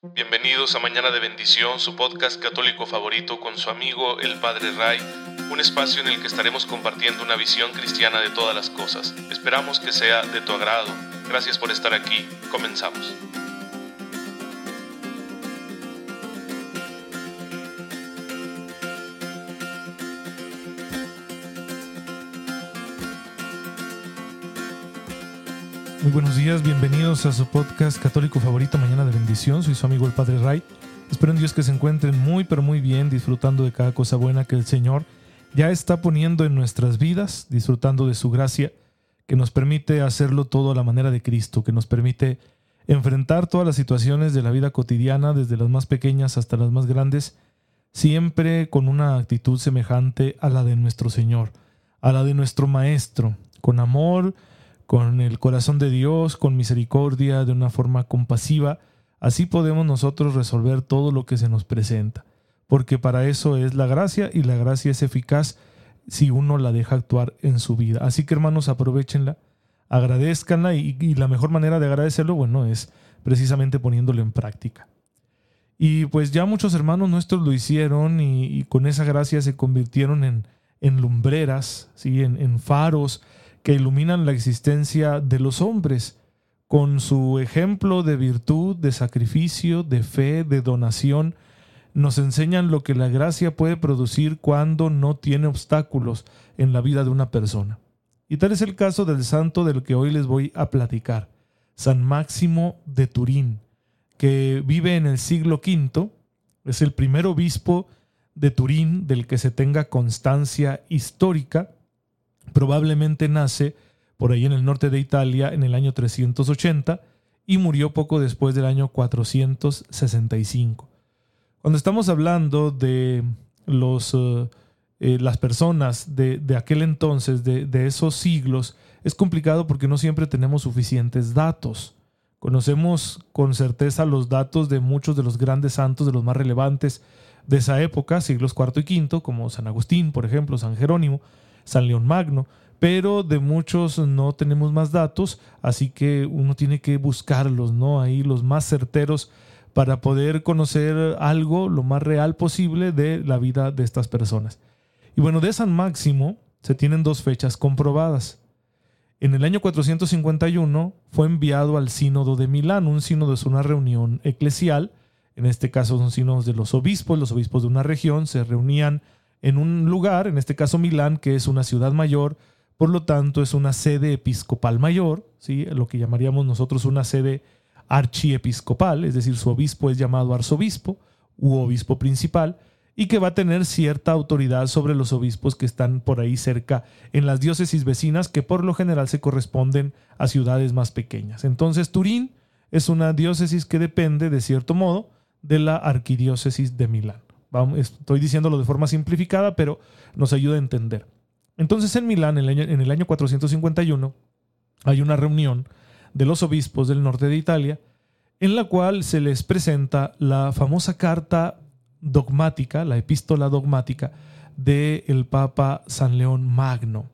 Bienvenidos a Mañana de Bendición, su podcast católico favorito con su amigo el Padre Ray, un espacio en el que estaremos compartiendo una visión cristiana de todas las cosas. Esperamos que sea de tu agrado. Gracias por estar aquí. Comenzamos. Muy buenos días, bienvenidos a su podcast católico favorito Mañana de Bendición. Soy su amigo el Padre Ray. Espero en Dios que se encuentren muy pero muy bien, disfrutando de cada cosa buena que el Señor ya está poniendo en nuestras vidas, disfrutando de su gracia, que nos permite hacerlo todo a la manera de Cristo, que nos permite enfrentar todas las situaciones de la vida cotidiana, desde las más pequeñas hasta las más grandes, siempre con una actitud semejante a la de nuestro Señor, a la de nuestro Maestro, con amor, con el corazón de Dios, con misericordia, de una forma compasiva, así podemos nosotros resolver todo lo que se nos presenta, porque para eso es la gracia y la gracia es eficaz si uno la deja actuar en su vida. Así que hermanos, aprovechenla, agradezcanla y, la mejor manera de agradecerlo, bueno, es precisamente poniéndolo en práctica. Y pues ya muchos hermanos nuestros lo hicieron y, con esa gracia se convirtieron en, en lumbreras, ¿sí? en faros, que iluminan la existencia de los hombres con su ejemplo de virtud, de sacrificio, de fe, de donación, nos enseñan lo que la gracia puede producir cuando no tiene obstáculos en la vida de una persona. Y tal es el caso del santo del que hoy les voy a platicar, San Máximo de Turín, que vive en el siglo V, es el primer obispo de Turín del que se tenga constancia histórica, Probablemente nace por ahí en el norte de Italia en el año 380 y murió poco después del año 465. Cuando estamos hablando de los, uh, eh, las personas de, de, aquel entonces, de, de esos siglos, es complicado porque no siempre tenemos suficientes datos. Conocemos con certeza los datos de muchos de los grandes santos, de los más relevantes de esa época, siglos IV y V, como San Agustín, por ejemplo, San Jerónimo, San León Magno, pero de muchos no tenemos más datos, así que uno tiene que buscarlos, ¿no? Ahí los más certeros para poder conocer algo lo más real posible de la vida de estas personas. Y bueno, de San Máximo se tienen dos fechas comprobadas. En el año 451 fue enviado al sínodo de Milán. Un sínodo es una reunión eclesial, en este caso son sínodos de los obispos, los obispos de una región se reunían en un lugar, en este caso Milán, que es una ciudad mayor, por lo tanto es una sede episcopal mayor, ¿sí? lo que llamaríamos nosotros una sede archiepiscopal, es decir, su obispo es llamado arzobispo u obispo principal, y que va a tener cierta autoridad sobre los obispos que están por ahí cerca en las diócesis vecinas, que por lo general se corresponden a ciudades más pequeñas. Entonces Turín es una diócesis que depende, de cierto modo, de la arquidiócesis de Milán estoy diciéndolo de forma simplificada, pero nos ayuda a entender. Entonces en Milán, en el, año, en el año 451, hay una reunión de los obispos del norte de Italia en la cual se les presenta la famosa carta dogmática, la epístola dogmática del Papa San León Magno.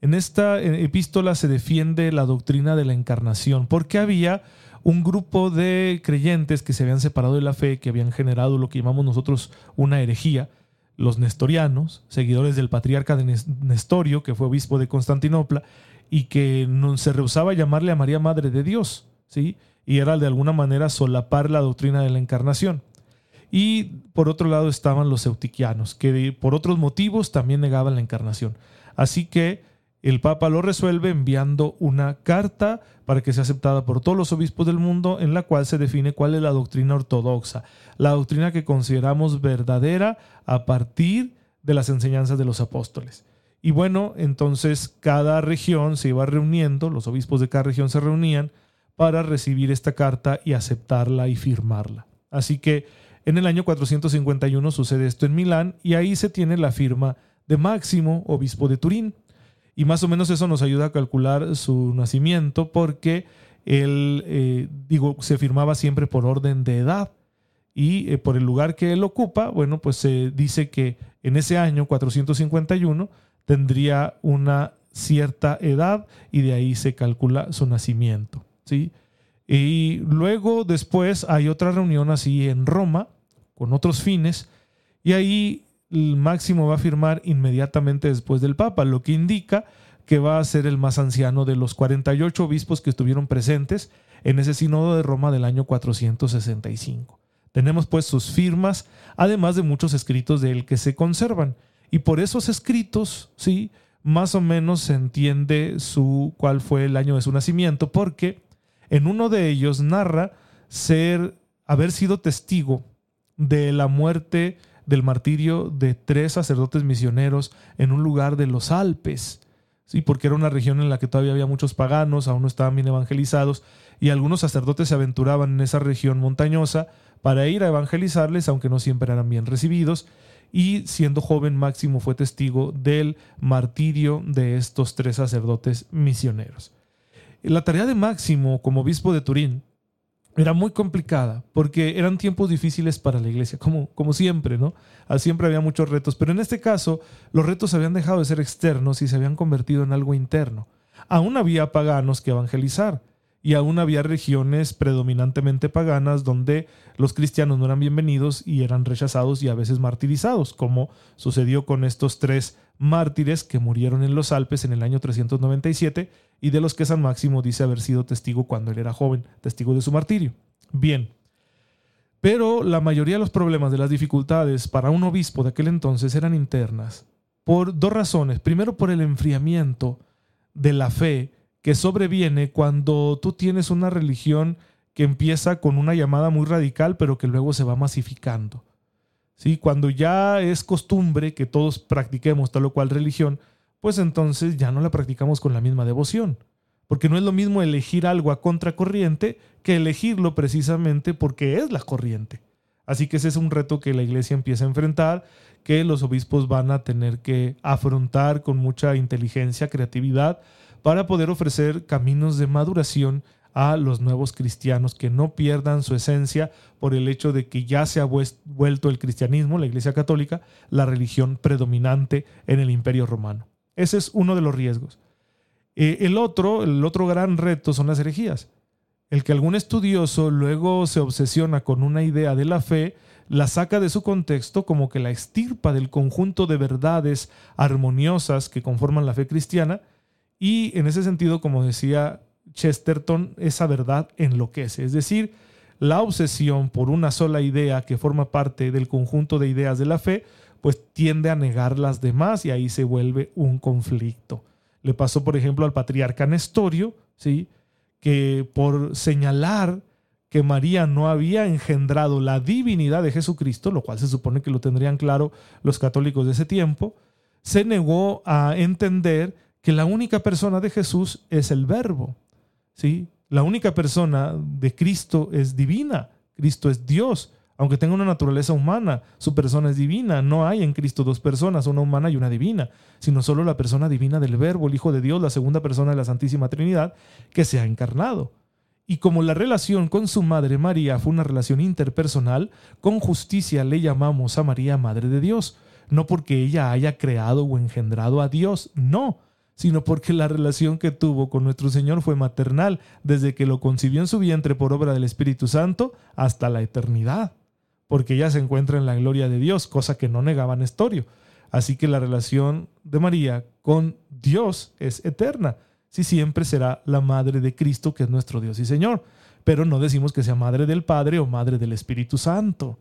En esta eh, epístola se defiende la doctrina de la encarnación, porque había un grupo de creyentes que se habían separado de la fe, que habían generado lo que llamamos nosotros una herejía, los nestorianos, seguidores del patriarca de Nestorio, que fue obispo de Constantinopla, y que se rehusaba a llamarle a María Madre de Dios, ¿sí? y era de alguna manera solapar la doctrina de la encarnación. Y por otro lado estaban los eutiquianos, que por otros motivos también negaban la encarnación. Así que el Papa lo resuelve enviando una carta para que sea aceptada por todos los obispos del mundo en la cual se define cuál es la doctrina ortodoxa, la doctrina que consideramos verdadera a partir de las enseñanzas de los apóstoles. Y bueno, entonces cada región se iba reuniendo, los obispos de cada región se reunían para recibir esta carta y aceptarla y firmarla. Así que en el año 451 sucede esto en Milán y ahí se tiene la firma de Máximo, obispo de Turín. Y más o menos eso nos ayuda a calcular su nacimiento porque él, eh, digo, se firmaba siempre por orden de edad. Y eh, por el lugar que él ocupa, bueno, pues se dice que en ese año 451 tendría una cierta edad y de ahí se calcula su nacimiento. ¿sí? Y luego después hay otra reunión así en Roma con otros fines y ahí Máximo va a firmar inmediatamente después del Papa, lo que indica que va a ser el más anciano de los 48 obispos que estuvieron presentes en ese sínodo de Roma del año 465. Tenemos pues sus firmas, además de muchos escritos de él que se conservan. Y por esos escritos, sí, más o menos se entiende su cuál fue el año de su nacimiento, porque en uno de ellos narra ser haber sido testigo de la muerte del martirio de tres sacerdotes misioneros en un lugar de los Alpes. Sí, porque era una región en la que todavía había muchos paganos, aún no estaban bien evangelizados, y algunos sacerdotes se aventuraban en esa región montañosa para ir a evangelizarles, aunque no siempre eran bien recibidos, y siendo joven Máximo fue testigo del martirio de estos tres sacerdotes misioneros. La tarea de Máximo como obispo de Turín era muy complicada porque eran tiempos difíciles para la iglesia, como, como siempre, ¿no? Ah, siempre había muchos retos, pero en este caso los retos habían dejado de ser externos y se habían convertido en algo interno. Aún había paganos que evangelizar y aún había regiones predominantemente paganas donde los cristianos no eran bienvenidos y eran rechazados y a veces martirizados, como sucedió con estos tres mártires que murieron en los Alpes en el año 397 y de los que San Máximo dice haber sido testigo cuando él era joven, testigo de su martirio. Bien, pero la mayoría de los problemas, de las dificultades para un obispo de aquel entonces eran internas, por dos razones. Primero, por el enfriamiento de la fe que sobreviene cuando tú tienes una religión que empieza con una llamada muy radical, pero que luego se va masificando. ¿Sí? Cuando ya es costumbre que todos practiquemos tal o cual religión, pues entonces ya no la practicamos con la misma devoción. Porque no es lo mismo elegir algo a contracorriente que elegirlo precisamente porque es la corriente. Así que ese es un reto que la iglesia empieza a enfrentar, que los obispos van a tener que afrontar con mucha inteligencia, creatividad, para poder ofrecer caminos de maduración a los nuevos cristianos que no pierdan su esencia por el hecho de que ya se ha vuelto el cristianismo, la Iglesia Católica, la religión predominante en el Imperio Romano. Ese es uno de los riesgos. Eh, el otro, el otro gran reto son las herejías. El que algún estudioso luego se obsesiona con una idea de la fe, la saca de su contexto como que la extirpa del conjunto de verdades armoniosas que conforman la fe cristiana, y en ese sentido, como decía Chesterton, esa verdad enloquece. Es decir, la obsesión por una sola idea que forma parte del conjunto de ideas de la fe pues tiende a negar las demás y ahí se vuelve un conflicto. Le pasó, por ejemplo, al patriarca Nestorio, ¿sí? que por señalar que María no había engendrado la divinidad de Jesucristo, lo cual se supone que lo tendrían claro los católicos de ese tiempo, se negó a entender que la única persona de Jesús es el verbo. ¿sí? La única persona de Cristo es divina, Cristo es Dios aunque tenga una naturaleza humana, su persona es divina. No hay en Cristo dos personas, una humana y una divina, sino solo la persona divina del Verbo, el Hijo de Dios, la segunda persona de la Santísima Trinidad, que se ha encarnado. Y como la relación con su madre María fue una relación interpersonal, con justicia le llamamos a María Madre de Dios, no porque ella haya creado o engendrado a Dios, no, sino porque la relación que tuvo con nuestro Señor fue maternal, desde que lo concibió en su vientre por obra del Espíritu Santo hasta la eternidad porque ella se encuentra en la gloria de Dios, cosa que no negaba Nestorio. Así que la relación de María con Dios es eterna. Sí, siempre será la madre de Cristo, que es nuestro Dios y Señor. Pero no decimos que sea madre del Padre o madre del Espíritu Santo,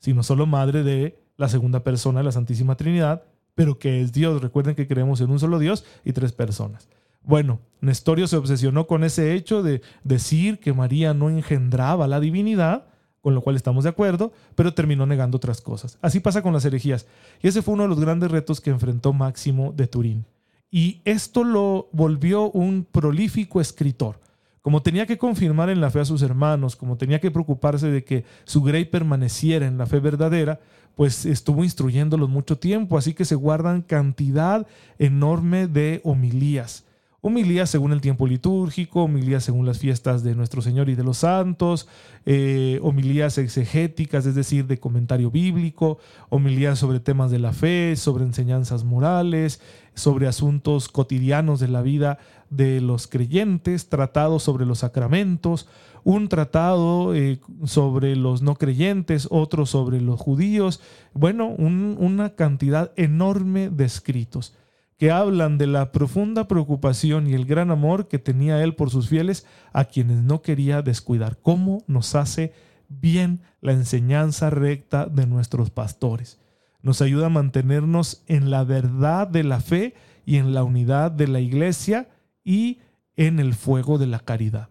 sino solo madre de la segunda persona de la Santísima Trinidad, pero que es Dios. Recuerden que creemos en un solo Dios y tres personas. Bueno, Nestorio se obsesionó con ese hecho de decir que María no engendraba la divinidad con lo cual estamos de acuerdo, pero terminó negando otras cosas. Así pasa con las herejías. Y ese fue uno de los grandes retos que enfrentó Máximo de Turín. Y esto lo volvió un prolífico escritor. Como tenía que confirmar en la fe a sus hermanos, como tenía que preocuparse de que su grey permaneciera en la fe verdadera, pues estuvo instruyéndolos mucho tiempo, así que se guardan cantidad enorme de homilías. Homilías según el tiempo litúrgico, homilías según las fiestas de nuestro Señor y de los santos, eh, homilías exegéticas, es decir, de comentario bíblico, homilías sobre temas de la fe, sobre enseñanzas morales, sobre asuntos cotidianos de la vida de los creyentes, tratados sobre los sacramentos, un tratado eh, sobre los no creyentes, otro sobre los judíos, bueno, una cantidad enorme de escritos que hablan de la profunda preocupación y el gran amor que tenía él por sus fieles a quienes no quería descuidar. ¿Cómo nos hace bien la enseñanza recta de nuestros pastores? Nos ayuda a mantenernos en la verdad de la fe y en la unidad de la iglesia y en el fuego de la caridad.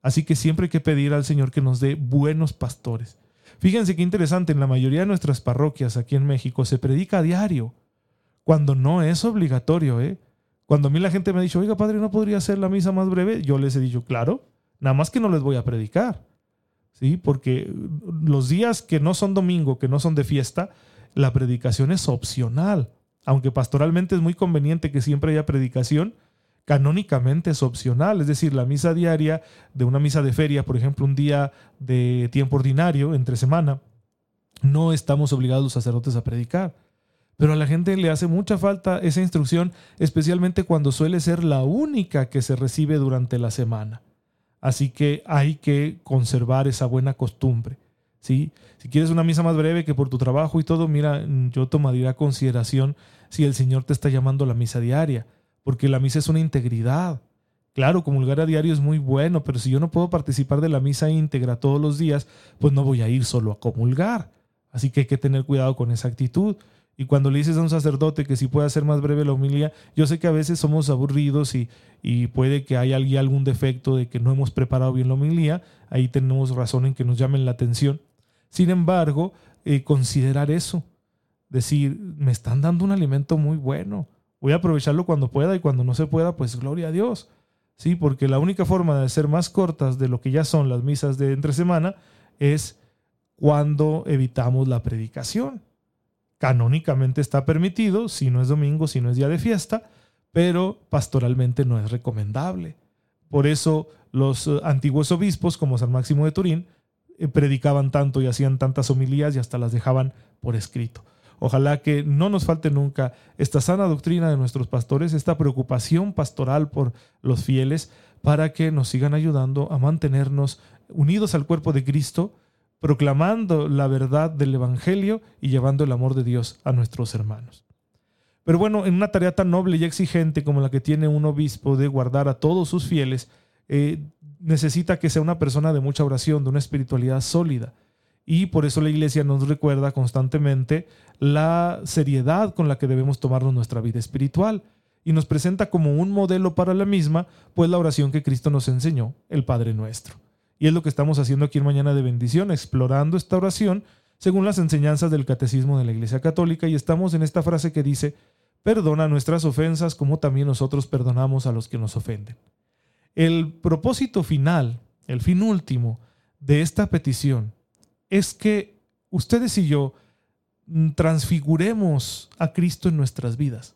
Así que siempre hay que pedir al Señor que nos dé buenos pastores. Fíjense qué interesante, en la mayoría de nuestras parroquias aquí en México se predica a diario, cuando no es obligatorio. ¿eh? Cuando a mí la gente me ha dicho, oiga padre, ¿no podría ser la misa más breve? Yo les he dicho, claro, nada más que no les voy a predicar. ¿Sí? Porque los días que no son domingo, que no son de fiesta, la predicación es opcional. Aunque pastoralmente es muy conveniente que siempre haya predicación, canónicamente es opcional, es decir, la misa diaria de una misa de feria, por ejemplo, un día de tiempo ordinario, entre semana, no estamos obligados los sacerdotes a predicar. Pero a la gente le hace mucha falta esa instrucción, especialmente cuando suele ser la única que se recibe durante la semana. Así que hay que conservar esa buena costumbre. ¿sí? Si quieres una misa más breve que por tu trabajo y todo, mira, yo tomaría consideración si el Señor te está llamando a la misa diaria porque la misa es una integridad. Claro, comulgar a diario es muy bueno, pero si yo no puedo participar de la misa íntegra todos los días, pues no voy a ir solo a comulgar. Así que hay que tener cuidado con esa actitud. Y cuando le dices a un sacerdote que si puede hacer más breve la homilía, yo sé que a veces somos aburridos y, y puede que haya algún defecto de que no hemos preparado bien la homilía, ahí tenemos razón en que nos llamen la atención. Sin embargo, eh, considerar eso, decir, me están dando un alimento muy bueno, voy a aprovecharlo cuando pueda y cuando no se pueda, pues gloria a Dios. Sí, porque la única forma de ser más cortas de lo que ya son las misas de entre semana es cuando evitamos la predicación. Canónicamente está permitido, si no es domingo, si no es día de fiesta, pero pastoralmente no es recomendable. Por eso los eh, antiguos obispos, como San Máximo de Turín, eh, predicaban tanto y hacían tantas homilías y hasta las dejaban por escrito. Ojalá que no nos falte nunca esta sana doctrina de nuestros pastores, esta preocupación pastoral por los fieles, para que nos sigan ayudando a mantenernos unidos al cuerpo de Cristo, proclamando la verdad del Evangelio y llevando el amor de Dios a nuestros hermanos. Pero bueno, en una tarea tan noble y exigente como la que tiene un obispo de guardar a todos sus fieles, eh, necesita que sea una persona de mucha oración, de una espiritualidad sólida. Y por eso la iglesia nos recuerda constantemente la seriedad con la que debemos tomarnos nuestra vida espiritual y nos presenta como un modelo para la misma, pues la oración que Cristo nos enseñó, el Padre nuestro. Y es lo que estamos haciendo aquí en Mañana de Bendición, explorando esta oración según las enseñanzas del Catecismo de la Iglesia Católica y estamos en esta frase que dice, perdona nuestras ofensas como también nosotros perdonamos a los que nos ofenden. El propósito final, el fin último de esta petición es que ustedes y yo mm, transfiguremos a Cristo en nuestras vidas,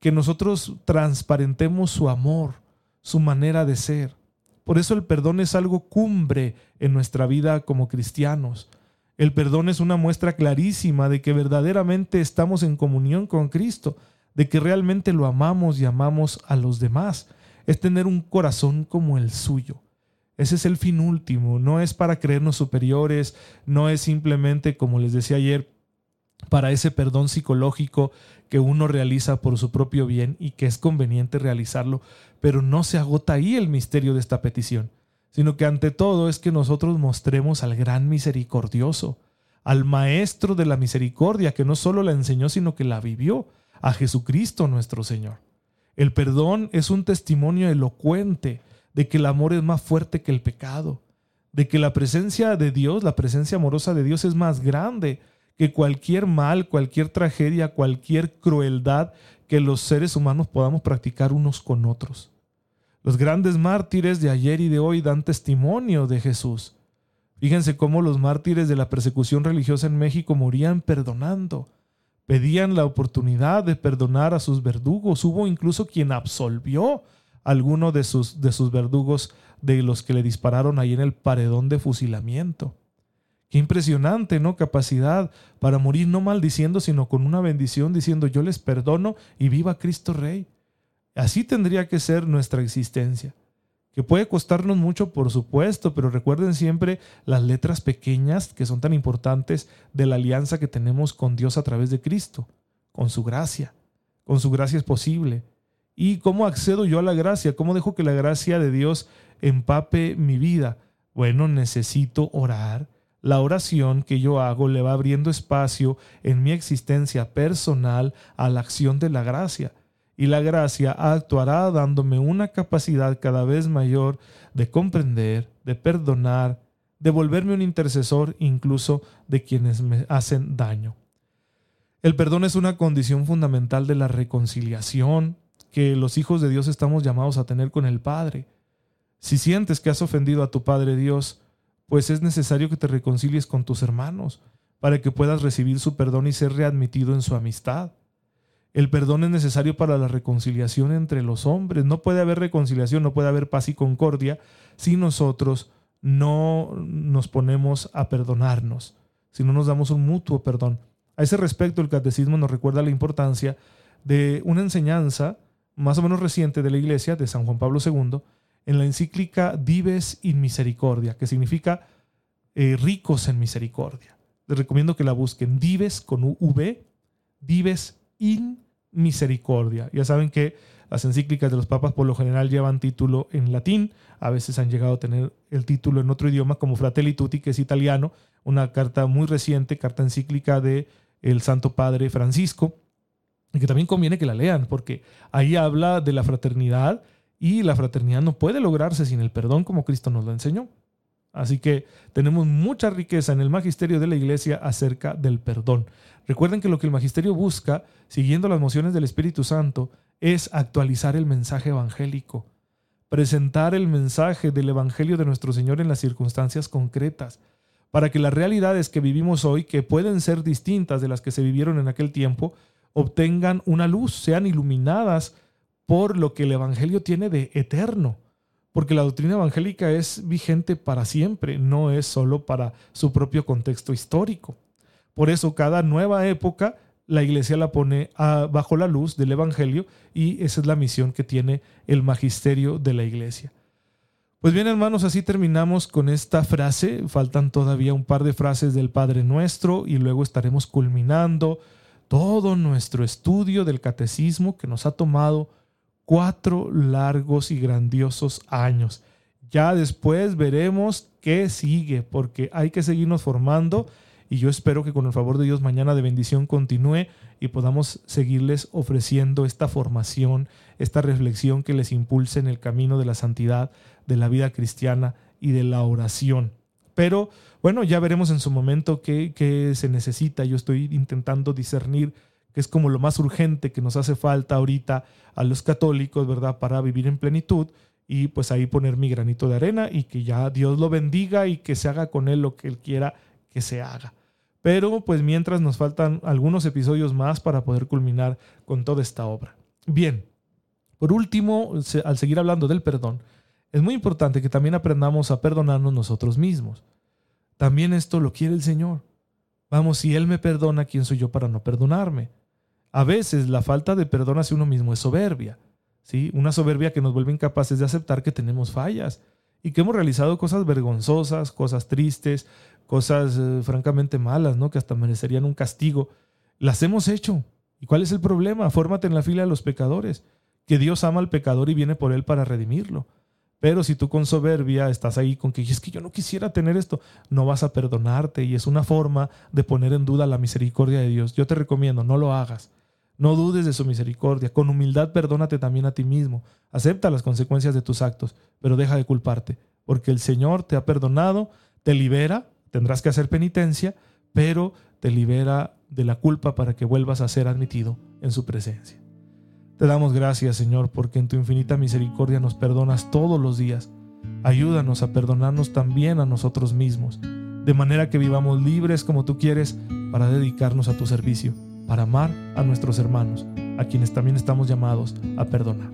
que nosotros transparentemos su amor, su manera de ser. Por eso el perdón es algo cumbre en nuestra vida como cristianos. El perdón es una muestra clarísima de que verdaderamente estamos en comunión con Cristo, de que realmente lo amamos y amamos a los demás. Es tener un corazón como el suyo. Ese es el fin último, no es para creernos superiores, no es simplemente, como les decía ayer, para ese perdón psicológico que uno realiza por su propio bien y que es conveniente realizarlo, pero no se agota ahí el misterio de esta petición, sino que ante todo es que nosotros mostremos al gran misericordioso, al Maestro de la misericordia, que no solo la enseñó, sino que la vivió, a Jesucristo nuestro Señor. El perdón es un testimonio elocuente de que el amor es más fuerte que el pecado, de que la presencia de Dios, la presencia amorosa de Dios es más grande que cualquier mal, cualquier tragedia, cualquier crueldad que los seres humanos podamos practicar unos con otros. Los grandes mártires de ayer y de hoy dan testimonio de Jesús. Fíjense cómo los mártires de la persecución religiosa en México morían perdonando. Pedían la oportunidad de perdonar a sus verdugos. Hubo incluso quien absolvió alguno de sus, de sus verdugos de los que le dispararon ahí en el paredón de fusilamiento. Qué impresionante, ¿no? Capacidad para morir no maldiciendo, sino con una bendición diciendo yo les perdono y viva Cristo Rey. Así tendría que ser nuestra existencia. Que puede costarnos mucho, por supuesto, pero recuerden siempre las letras pequeñas que son tan importantes de la alianza que tenemos con Dios a través de Cristo, con su gracia. Con su gracia es posible. ¿Y cómo accedo yo a la gracia? ¿Cómo dejo que la gracia de Dios empape mi vida? Bueno, necesito orar. La oración que yo hago le va abriendo espacio en mi existencia personal a la acción de la gracia y la gracia actuará dándome una capacidad cada vez mayor de comprender, de perdonar, de volverme un intercesor incluso de quienes me hacen daño. El perdón es una condición fundamental de la reconciliación que los hijos de Dios estamos llamados a tener con el Padre. Si sientes que has ofendido a tu Padre Dios, pues es necesario que te reconcilies con tus hermanos para que puedas recibir su perdón y ser readmitido en su amistad. El perdón es necesario para la reconciliación entre los hombres. No puede haber reconciliación, no puede haber paz y concordia si nosotros no nos ponemos a perdonarnos, si no nos damos un mutuo perdón. A ese respecto, el catecismo nos recuerda la importancia de una enseñanza más o menos reciente de la Iglesia, de San Juan Pablo II, en la encíclica Dives in Misericordia, que significa eh, ricos en misericordia. Les recomiendo que la busquen. Dives con V, Dives in misericordia. Ya saben que las encíclicas de los papas por lo general llevan título en latín, a veces han llegado a tener el título en otro idioma como Fratelli Tutti, que es italiano, una carta muy reciente, carta encíclica de el Santo Padre Francisco, y que también conviene que la lean, porque ahí habla de la fraternidad y la fraternidad no puede lograrse sin el perdón como Cristo nos lo enseñó. Así que tenemos mucha riqueza en el magisterio de la Iglesia acerca del perdón. Recuerden que lo que el magisterio busca, siguiendo las mociones del Espíritu Santo, es actualizar el mensaje evangélico, presentar el mensaje del Evangelio de nuestro Señor en las circunstancias concretas, para que las realidades que vivimos hoy, que pueden ser distintas de las que se vivieron en aquel tiempo, obtengan una luz, sean iluminadas por lo que el Evangelio tiene de eterno porque la doctrina evangélica es vigente para siempre, no es solo para su propio contexto histórico. Por eso cada nueva época la iglesia la pone bajo la luz del Evangelio y esa es la misión que tiene el magisterio de la iglesia. Pues bien hermanos, así terminamos con esta frase. Faltan todavía un par de frases del Padre Nuestro y luego estaremos culminando todo nuestro estudio del catecismo que nos ha tomado cuatro largos y grandiosos años. Ya después veremos qué sigue, porque hay que seguirnos formando y yo espero que con el favor de Dios mañana de bendición continúe y podamos seguirles ofreciendo esta formación, esta reflexión que les impulse en el camino de la santidad, de la vida cristiana y de la oración. Pero bueno, ya veremos en su momento qué, se necesita. Yo estoy intentando discernir que es como lo más urgente que nos hace falta ahorita a los católicos, ¿verdad? Para vivir en plenitud y pues ahí poner mi granito de arena y que ya Dios lo bendiga y que se haga con él lo que él quiera que se haga. Pero pues mientras nos faltan algunos episodios más para poder culminar con toda esta obra. Bien, por último, al seguir hablando del perdón, es muy importante que también aprendamos a perdonarnos nosotros mismos. También esto lo quiere el Señor. Vamos, si Él me perdona, ¿quién soy yo para no perdonarme? A veces la falta de perdón hacia uno mismo es soberbia, ¿sí? Una soberbia que nos vuelve incapaces de aceptar que tenemos fallas y que hemos realizado cosas vergonzosas, cosas tristes, cosas eh, francamente malas, ¿no? Que hasta merecerían un castigo. Las hemos hecho. ¿Y cuál es el problema? Fórmate en la fila de los pecadores, que Dios ama al pecador y viene por él para redimirlo. Pero si tú con soberbia estás ahí con que es que yo no quisiera tener esto, no vas a perdonarte y es una forma de poner en duda la misericordia de Dios. Yo te recomiendo, no lo hagas. No dudes de su misericordia. Con humildad perdónate también a ti mismo. Acepta las consecuencias de tus actos, pero deja de culparte, porque el Señor te ha perdonado, te libera, tendrás que hacer penitencia, pero te libera de la culpa para que vuelvas a ser admitido en su presencia. Te damos gracias, Señor, porque en tu infinita misericordia nos perdonas todos los días. Ayúdanos a perdonarnos también a nosotros mismos, de manera que vivamos libres como tú quieres para dedicarnos a tu servicio para amar a nuestros hermanos, a quienes también estamos llamados a perdonar.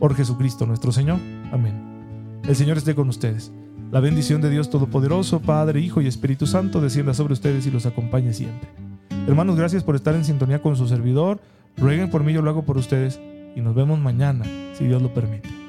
Por Jesucristo nuestro Señor. Amén. El Señor esté con ustedes. La bendición de Dios Todopoderoso, Padre, Hijo y Espíritu Santo, descienda sobre ustedes y los acompañe siempre. Hermanos, gracias por estar en sintonía con su servidor. Rueguen por mí, yo lo hago por ustedes. y nos vemos mañana, si Dios lo permite.